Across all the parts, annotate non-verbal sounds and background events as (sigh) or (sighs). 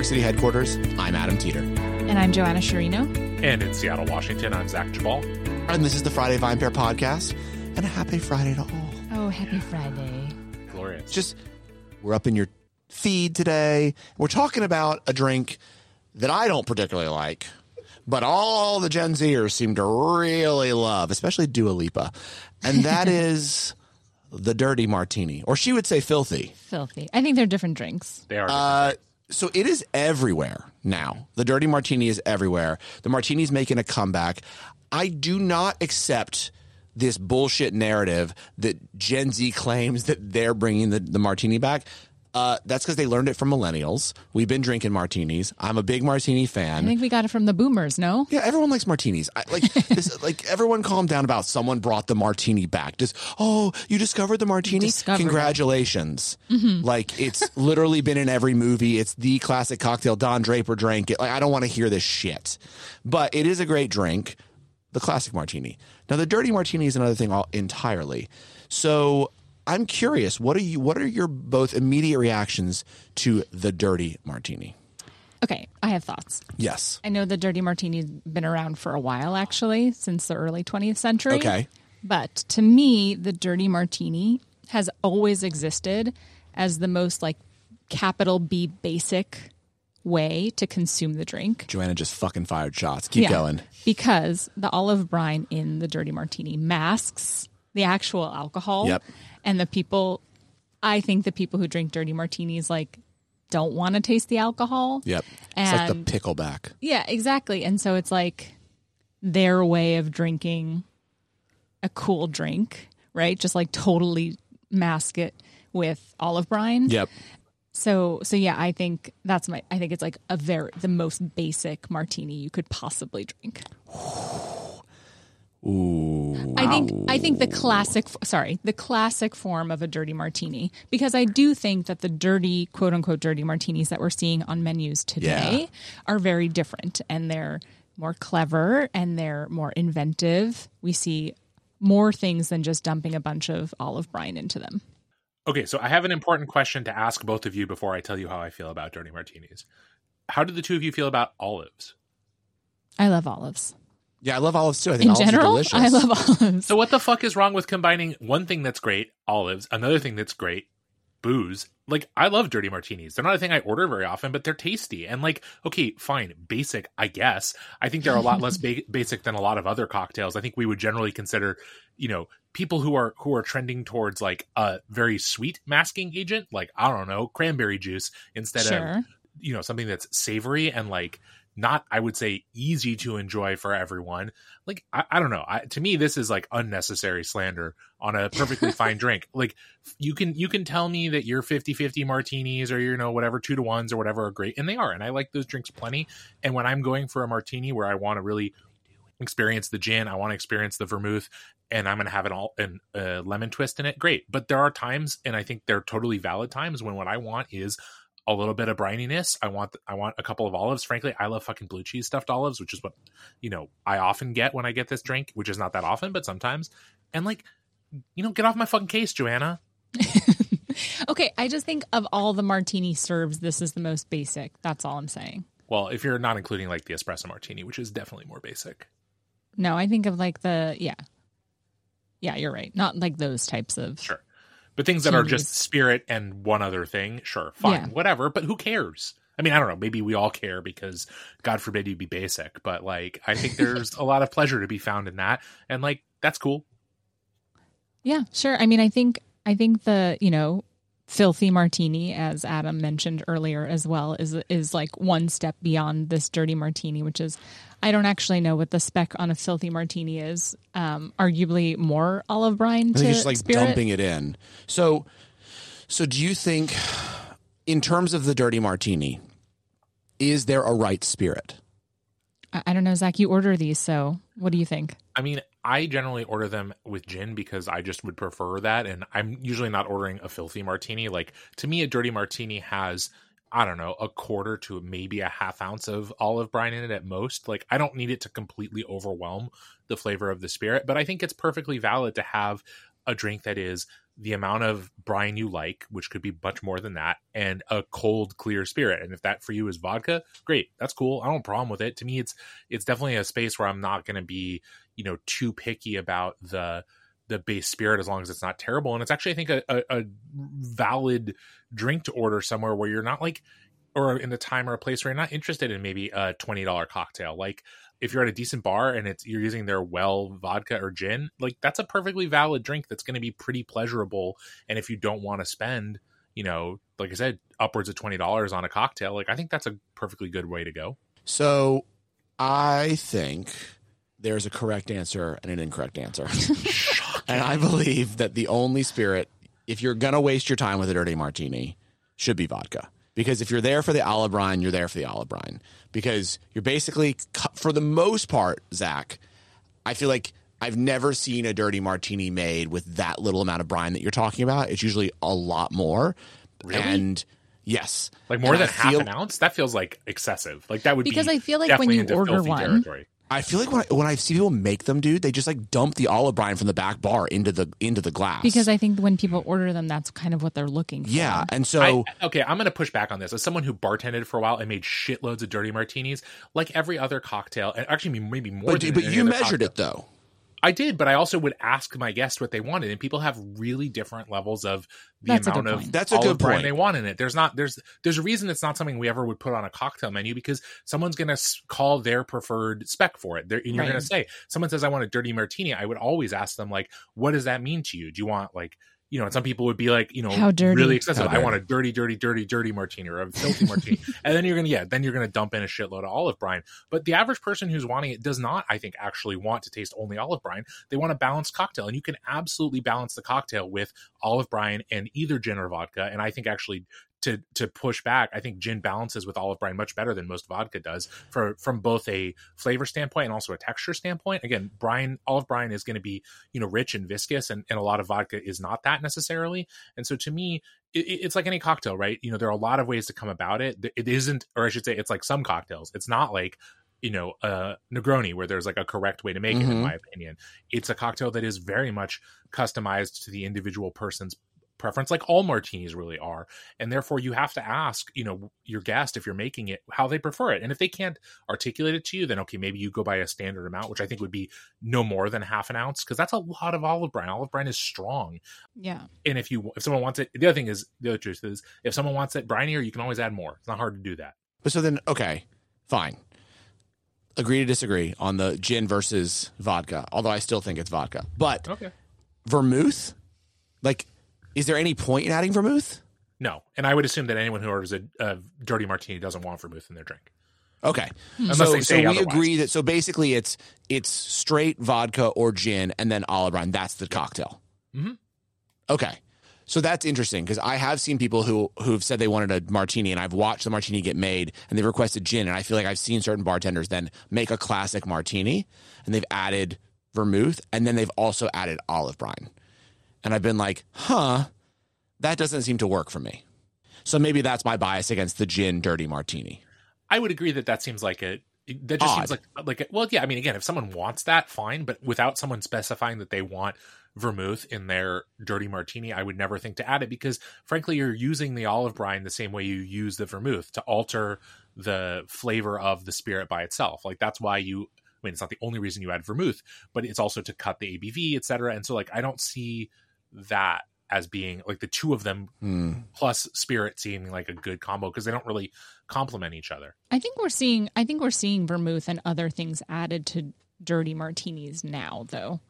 VinePair's New York City headquarters, I'm Adam Teeter. And I'm Joanna Sciarrino. And in Seattle, Washington, I'm Zach Geballe. And this is the Friday Vine Pair podcast. And a happy Friday to all. Oh, happy Friday. Glorious. Just, we're up in your feed today. We're talking about a drink that I don't particularly like, but all the Gen Zers seem to really love, especially Dua Lipa. And that (laughs) is the dirty martini, or she would say filthy. Filthy. I think they're different drinks. they are. Uh, so it is everywhere now. The dirty martini is everywhere. The martini's making a comeback. I do not accept this bullshit narrative that Gen Z claims that they're bringing the, the martini back. Uh, that's because they learned it from millennials. We've been drinking martinis. I'm a big martini fan. I think we got it from the boomers, no? Yeah, everyone likes martinis. I, like, (laughs) this, like everyone, calm down about someone brought the martini back. Just oh, you discovered the martini. Discovered. Congratulations! Like it's literally been in every movie. It's the classic cocktail. Don Draper drank it. Like I don't want to hear this shit, but it is a great drink. The classic martini. Now the dirty martini is another thing all, entirely. So I'm curious. What are you? What are your both immediate reactions to the dirty martini? Okay, I have thoughts. Yes. I know the dirty martini's been around for a while, actually, since the early 20th century. Okay. But to me, the dirty martini has always existed as the most like capital B basic way to consume the drink. Joanna just fucking fired shots. Keep Yeah. going. Because the olive brine in the dirty martini masks the actual alcohol. Yep. And the people, I think the people who drink dirty martinis like don't want to taste the alcohol. Yep. It's like And- the pickleback. Yeah, exactly. And so it's like their way of drinking a cool drink, right? Just like totally mask it with olive brine. Yep. So so yeah, I think that's my I think it's like a very the most basic martini you could possibly drink. (sighs) (laughs) Ooh. I think I think the classic sorry, the classic form of a dirty martini because I do think that the dirty quote unquote dirty martinis that we're seeing on menus today Yeah. are very different and they're more clever and they're more inventive. We see more things than just dumping a bunch of olive brine into them. okay, so I have an important question to ask both of you before I tell you how I feel about dirty martinis. How do the two of you feel about olives? I love olives. Yeah, I love olives too. I think In olives are delicious. I love olives. So what the fuck is wrong with combining one thing that's great, olives, another thing that's great, booze? Like I love dirty martinis. They're not a thing I order very often, but they're tasty. And like, okay, fine, basic, I guess. I think they're a lot less (laughs) ba- basic than a lot of other cocktails. I think we would generally consider, you know, people who are who are trending towards like a very sweet masking agent, like I don't know, cranberry juice instead of you know something that's savory and like not i would say easy to enjoy for everyone. Like i, I don't know. I, to me this is like unnecessary slander on a perfectly (laughs) fine drink. Like you can you can tell me that your 50-50 martinis or you know whatever two to ones or whatever are great and they are and i like those drinks plenty. And when i'm going for a martini where i want to really experience the gin i want to experience the vermouth and i'm going to have an all an uh, lemon twist in it great. But there are times and i think they're totally valid times when what i want is a little bit of brininess. I want I want a couple of olives. Frankly, I love fucking blue cheese stuffed olives, which is what you know I often get when I get this drink, which is not that often, but sometimes. And like, you know, get off my fucking case, Joanna. (laughs) Okay, I just think of all the martini serves, this is the most basic. That's all I'm saying. Well, if you're not including like the espresso martini, which is definitely more basic. No, I think of like the yeah. Yeah, you're right. Not like those types of Sure. But things that are just spirit and one other thing, sure, fine, Yeah. whatever. But who cares? I mean, I don't know. Maybe we all care because God forbid you be basic, but like, I think (laughs) there's a lot of pleasure to be found in that, and like, that's cool. Yeah, sure. I mean, I think I think the, you know, filthy martini as Adam mentioned earlier as well is is like one step beyond this dirty martini, which is I don't actually know what the spec on a filthy martini is. Um arguably more olive brine I think it's just like spirit. dumping it in. So, so do you think, in terms of the dirty martini, is there a right spirit? I, I don't know, Zach, you order these, so what do you think? I mean, I generally order them with gin because I just would prefer that. And I'm usually not ordering a filthy martini. Like, to me, a dirty martini has, I don't know, a quarter to maybe a half ounce of olive brine in it at most. Like, I don't need it to completely overwhelm the flavor of the spirit, but I think it's perfectly valid to have a drink that is the amount of brine you like, which could be much more than that, and a cold, clear spirit. And if that for you is vodka, great, that's cool. I don't problem with it. To me, it's it's definitely a space where I'm not going to be, you know, too picky about the the base spirit as long as it's not terrible. And it's actually, I think, a, a, a valid drink to order somewhere where you're not like, or in a time or a place where you're not interested in maybe a twenty dollar cocktail. Like if you're at a decent bar and it's you're using their well vodka or gin, like that's a perfectly valid drink that's going to be pretty pleasurable. And if you don't want to spend, you know, like I said, upwards of twenty dollars on a cocktail, like I think that's a perfectly good way to go. So I think there's a correct answer and an incorrect answer. (laughs) and I believe that the only spirit, if you're going to waste your time with a dirty martini, should be vodka. Because if you're there for the olive brine, you're there for the olive brine. Because you're basically, for the most part, Zach, I feel like I've never seen a dirty martini made with that little amount of brine that you're talking about. It's usually a lot more. Really? And yes, Like more And than I half feel- an ounce? That feels like excessive. Like that would Because be I feel like when you order one- territory. I feel like when I, when I see people make them, dude, they just like dump the olive brine from the back bar into the into the glass. Because I think when people order them, that's kind of what they're looking for. yeah, and so I, okay, I'm going to push back on this. As someone who bartended for a while and made shitloads of dirty martinis, like every other cocktail, and actually maybe more. but than but any you other measured cocktail. it though. I did, but I also would ask my guests what they wanted, and people have really different levels of the That's a amount good of point. That's a good brine point. they want in it. There's not there's there's a reason it's not something we ever would put on a cocktail menu because someone's going to call their preferred spec for it. They're, and you're Right. going to say someone says I want a dirty martini. I would always ask them like, what does that mean to you? Do you want like you know, and some people would be like, you know, How dirty. really excessive. How I want a dirty, dirty, dirty, dirty martini or a filthy martini. (laughs) and then you're gonna, yeah, then you're gonna dump in a shitload of olive brine. But the average person who's wanting it does not, I think, actually want to taste only olive brine. They want a balanced cocktail, and you can absolutely balance the cocktail with olive brine and either gin or vodka. And I think actually to to push back, I think gin balances with olive brine much better than most vodka does for from both a flavor standpoint and also a texture standpoint. Again, brine olive brine is going to be you know rich and viscous, and, and a lot of vodka is not that necessarily. And so to me, it, it's like any cocktail, right? You know, there are a lot of ways to come about it. It isn't, or I should say, it's like some cocktails. It's not like you know a Negroni where there's like a correct way to make it, in Mhm. my opinion. It's a cocktail that is very much customized to the individual person's preference like all martinis really are and therefore you have to ask you know your guest if you're making it how they prefer it and if they can't articulate it to you then okay maybe you go by a standard amount which i think would be no more than half an ounce because that's a lot of olive brine olive brine is strong Yeah. and if you if someone wants it the other thing is the other truth is if someone wants it brinier you can always add more it's not hard to do that But so then, okay, fine. Agree to disagree on the gin versus vodka. Although I still think it's vodka. But okay vermouth, like, is there any point in adding vermouth? no and i would assume that anyone who orders a, a dirty martini doesn't want vermouth in their drink Okay, Unless so, they so we otherwise. agree that so basically it's it's straight vodka or gin and then olive brine. That's the cocktail. Mhm. Okay, so that's interesting because I have seen people who who've said they wanted a martini, and I've watched the martini get made, and they've requested gin, and I feel like I've seen certain bartenders then make a classic martini, and they've added vermouth, and then they've also added olive brine, and I've been like, huh, that doesn't seem to work for me. So maybe that's my bias against the gin dirty martini. I would agree that that seems like a that just Odd. seems like like a, well yeah I mean again if someone wants that fine but without someone specifying that they want vermouth in their dirty martini I would never think to add it because frankly you're using the olive brine the same way you use the vermouth to alter the flavor of the spirit by itself like that's why you I mean it's not the only reason you add vermouth but it's also to cut the ABV etc and so like I don't see that as being like the two of them Hmm. plus spirit seeming like a good combo because they don't really complement each other I think we're seeing I think we're seeing vermouth and other things added to dirty martinis now though.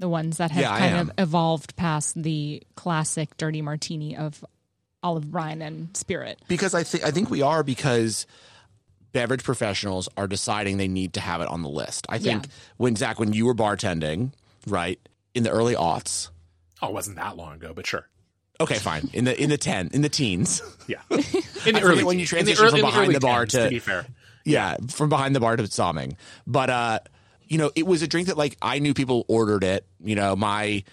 The ones that have Yeah, kind of evolved past the classic dirty martini of olive brine and spirit. because I think I think we are because beverage professionals are deciding they need to have it on the list. I think Yeah. when Zach, when you were bartending, right in the early aughts. Oh, it wasn't that long ago, but sure. Okay, fine. In the in the ten in the teens, Yeah. (laughs) In the early when you teens. In transition from behind early the bar 10s, to- be fair. yeah, from behind the bar to somming. But uh, you know, it was a drink that like I knew people ordered it. You know, my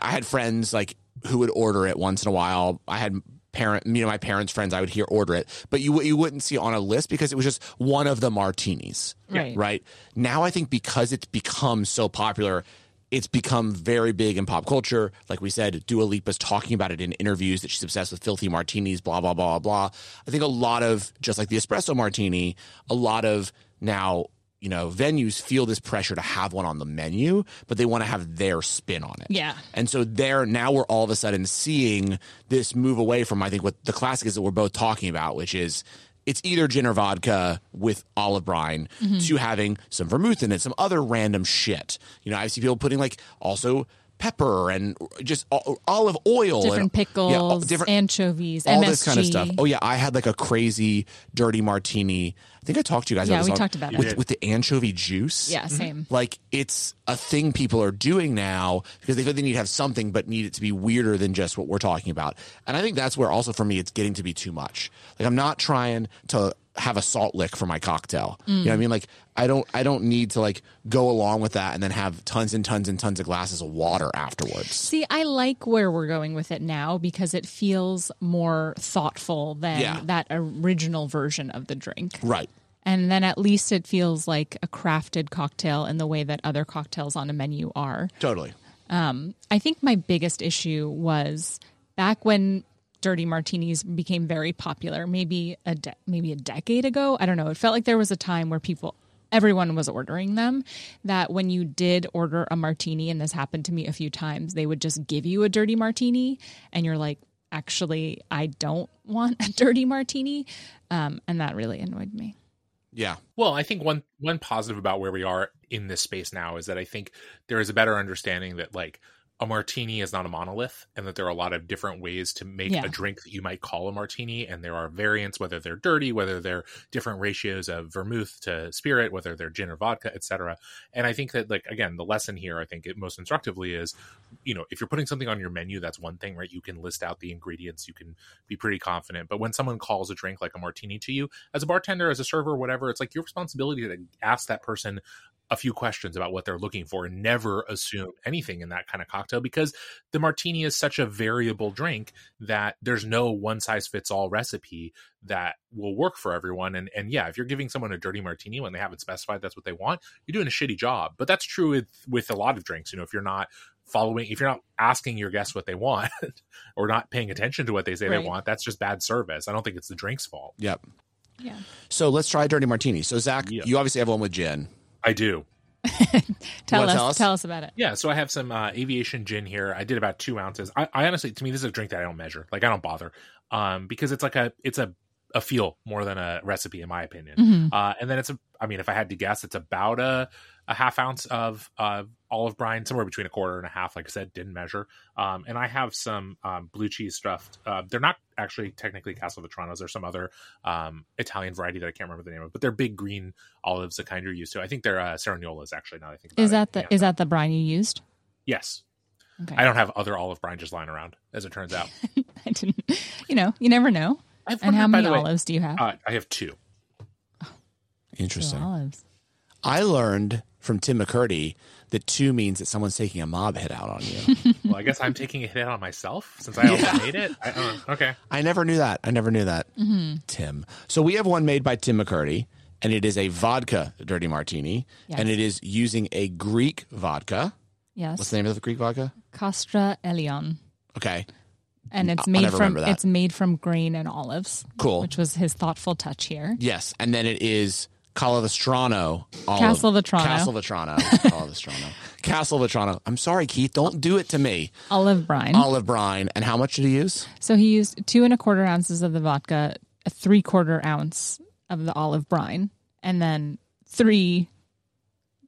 I had friends like who would order it once in a while. I had parent, you know, my parents' friends. I would hear order it, but you you wouldn't see it on a list because it was just one of the martinis. Right. right now i think because it's become so popular it's become very big in pop culture. Like we said, Dua Lipa's talking about it in interviews that she's obsessed with filthy martinis, blah, blah, blah, blah. I think a lot of, just like the espresso martini, a lot of now, you know, venues feel this pressure to have one on the menu, but they want to have their spin on it. Yeah. And so there, now we're all of a sudden seeing this move away from, I think, what the classic is that we're both talking about, which is it's either gin or vodka with olive brine mm-hmm. to having some vermouth in it, some other random shit. You know, I see people putting like also pepper and just olive oil Different and pickles, yeah, all- different anchovies, all MSG. this kind of stuff. Oh yeah, I had like a crazy dirty martini. I think I talked to you guys Yeah, about this we on- talked about it. with, did. with the anchovy juice. Yeah, mm-hmm. same. Like it's a thing people are doing now because they feel they need to have something, but need it to be weirder than just what we're talking about. And I think that's where also for me it's getting to be too much. Like I'm not trying to have a salt lick for my cocktail. You know what I mean? Like I don't I don't need to like go along with that and then have tons and tons and tons of glasses of water afterwards. See, I like where we're going with it now because it feels more thoughtful than Yeah. that original version of the drink. Right. And then at least it feels like a crafted cocktail in the way that other cocktails on a menu are. Totally. Um, I think my biggest issue was back when dirty martinis became very popular, maybe a de- maybe a decade ago. I don't know. It felt like there was a time where people everyone was ordering them that when you did order a martini and this happened to me a few times, they would just give you a dirty martini and you're like actually I don't want a dirty martini. Um, and that really annoyed me. Yeah. Well, I think one one positive about where we are in this space now is that I think there is a better understanding that like a martini is not a monolith and that there are a lot of different ways to make Yeah. a drink that you might call a martini and there are variants whether they're dirty whether they're different ratios of vermouth to spirit whether they're gin or vodka etc and i think that like again the lesson here i think it most instructively is you know if you're putting something on your menu that's one thing right? You can list out the ingredients you can be pretty confident. But when someone calls a drink like a martini to you as a bartender as a server whatever it's like your responsibility to ask that person a few questions about what they're looking for and never assume anything in that kind of cocktail because the martini is such a variable drink that there's no one size fits all recipe that will work for everyone and and yeah if you're giving someone a dirty martini when they haven't specified that's what they want you're doing a shitty job but that's true with with a lot of drinks you know if you're not following if you're not asking your guests what they want (laughs) or not paying attention to what they say Right. they want that's just bad service i don't think it's the drink's fault Yep. Yeah. So let's try a dirty martini. So Zach, Yeah. you obviously have one with gin. i do (laughs) Tell us, tell us? tell us about it. Yeah, so I have some uh, aviation gin here. I did about two ounces. I, I honestly, to me, this is a drink that I don't measure. Like I don't bother, um, because it's like a it's a a feel more than a recipe, in my opinion. Mhm. Uh, and then it's a, I mean, if I had to guess, it's about a a half ounce of uh, olive brine, somewhere between a quarter and a half. Like I said, didn't measure. Um, and I have some um, blue cheese stuffed. Uh, they're not actually technically Castelvetranos. They're some other um, Italian variety that I can't remember the name of, but they're big green olives, the kind you're used to. I think they're uh, Cerignolas, actually. Now that I think about Is it. that the Yeah. is that the brine you used? Yes. Okay. I don't have other olive brine just lying around, as it turns out. (laughs) I didn't. You know, you never know. I've And how many the way- olives do you have? Uh, I have two. Two Interesting. olives. I learned from Tim McKirdy that two means that someone's taking a mob hit out on you. (laughs) Well, I guess I'm taking a hit out on myself since I also made it. I, uh, okay. I never knew that. I never knew that. Tim. So we have one made by Tim McKirdy, and it is a vodka dirty martini, Yes. and it is using a Greek vodka. Yes. What's the name of the Greek vodka? Kastra Elion. Okay, And it's made from it's made from grain and olives. Cool. Which was his thoughtful touch here. yes, and then it is Calavestrano. olive- Castelvetrano. Castelvetrano. Castelvetrano. (laughs) Castelvetrano. I'm sorry, Keith. Don't do it to me. Olive brine. Olive brine. And how much did he use? so he used two and a quarter ounces of the vodka, a three quarter ounce of the olive brine, and then three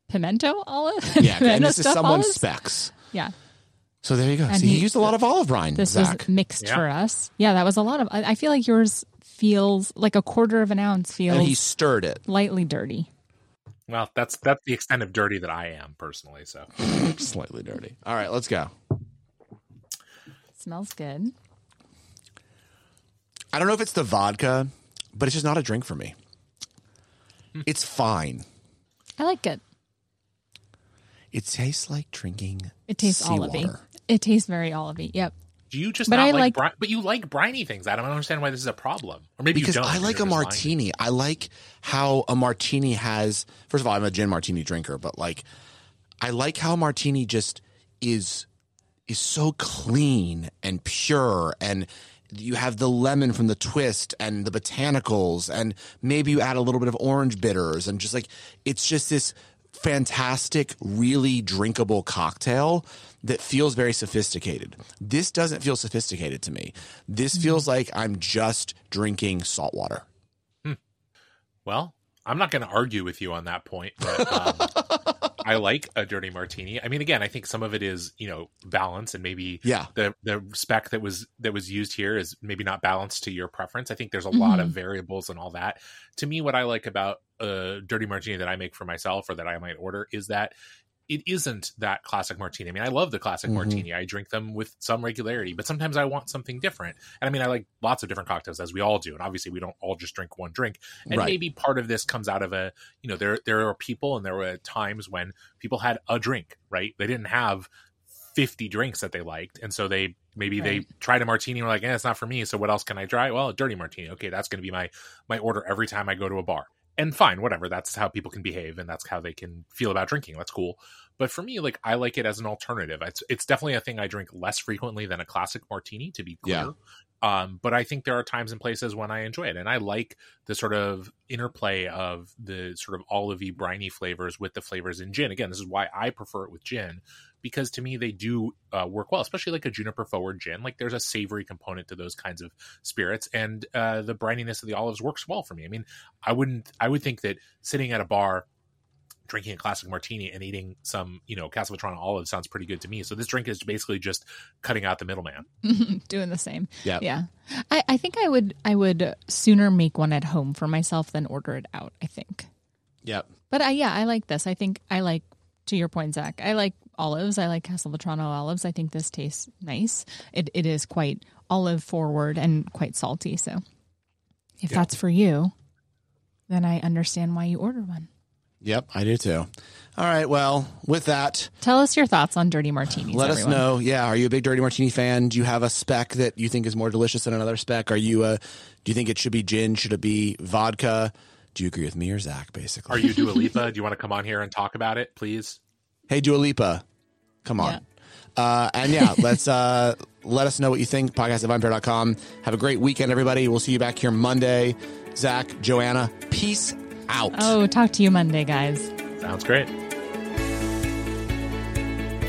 pimento olive. Yeah, (laughs) and this is stuff someone's olives? specs. Yeah. So there you go. And See, he, he- used a lot of olive brine. This Zach. was mixed Yeah. for us. Yeah, that was a lot of. I, I feel like yours feels like a quarter of an ounce feels and he stirred it. lightly dirty. Well, that's that's the extent of dirty that I am personally. So (laughs) Slightly dirty. All right, let's go. Smells good. I don't know if it's the vodka, but it's just not a drink for me. Hmm. It's fine. I like it. It tastes like drinking. It tastes olivey. seawater. It tastes very olivey. Yep. Do you just But not I like, like- bri- but you like briny things? I don't understand why this is a problem. Or maybe Because. I like a lying. martini. I like how a martini has. First of all, I'm a gin martini drinker, but like, I like how martini just is is so clean and pure and you have the lemon from the twist and the botanicals and maybe you add a little bit of orange bitters and just like it's just this fantastic really drinkable cocktail that feels very sophisticated this doesn't feel sophisticated to me this mm-hmm. feels like i'm just drinking salt water hmm. Well, I'm not going to argue with you on that point. But, um, (laughs) I like a dirty martini. I mean, again, I think some of it is you know balance, and maybe Yeah. the the spec that was that was used here is maybe not balanced to your preference. I think there's a mm-hmm. lot of variables and all that. To me, what I like about a dirty martini that I make for myself or that I might order is that it isn't that classic martini. I mean, I love the classic Mhm. martini. I drink them with some regularity, but sometimes I want something different. And I mean, I like lots of different cocktails as we all do. And obviously we don't all just drink one drink. And Right. maybe part of this comes out of a, you know, there there are people and there were times when people had a drink, right? They didn't have 50 drinks that they liked. And so they maybe they tried a martini and were like, eh, it's not for me. So what else can I try? Well, a dirty martini. Okay, that's gonna be my my order every time I go to a bar. And fine, whatever. That's how people can behave and that's how they can feel about drinking. That's cool. But for me, like I like it as an alternative. It's it's definitely a thing I drink less frequently than a classic martini, to be clear. Yeah. Um, but I think there are times and places when I enjoy it, and I like the sort of interplay of the sort of olivey, briny flavors with the flavors in gin. Again, this is why I prefer it with gin because to me they do uh, work well, especially like a juniper forward gin. Like there's a savory component to those kinds of spirits, and uh, the brininess of the olives works well for me. I mean, I wouldn't, I would think that sitting at a bar drinking a classic martini and eating some, you know, Casa Vetrano olive sounds pretty good to me. So this drink is basically just cutting out the middleman. (laughs) doing the same. Yeah. Yeah. I, I think I would I would sooner make one at home for myself than order it out, I think. Yep. But I yeah, I like this. I think I like to your point, Zach, I like olives. I like Castelvetrano olives. I think this tastes nice. It it is quite olive forward and quite salty. So if Yeah. that's for you, then I understand why you order one. Yep, I do too. All right. Well, with that, Tell us your thoughts on dirty martinis. let everyone. us know. Yeah, are you a big Dirty Martini fan? Do you have a spec that you think is more delicious than another spec? Are you a? Do you think it should be gin? Should it be vodka? Do you agree with me or Zach? Basically, Are you Dua (laughs) Lipa? Do you want to come on here and talk about it, please? Hey, Dua Lipa, come on. Uh, and yeah, let's uh, let us know what you think. Podcast at vinepair.com. Have a great weekend, everybody. We'll see you back here Monday. Zach, Joanna, peace out. Oh, talk to you Monday, guys. Sounds great.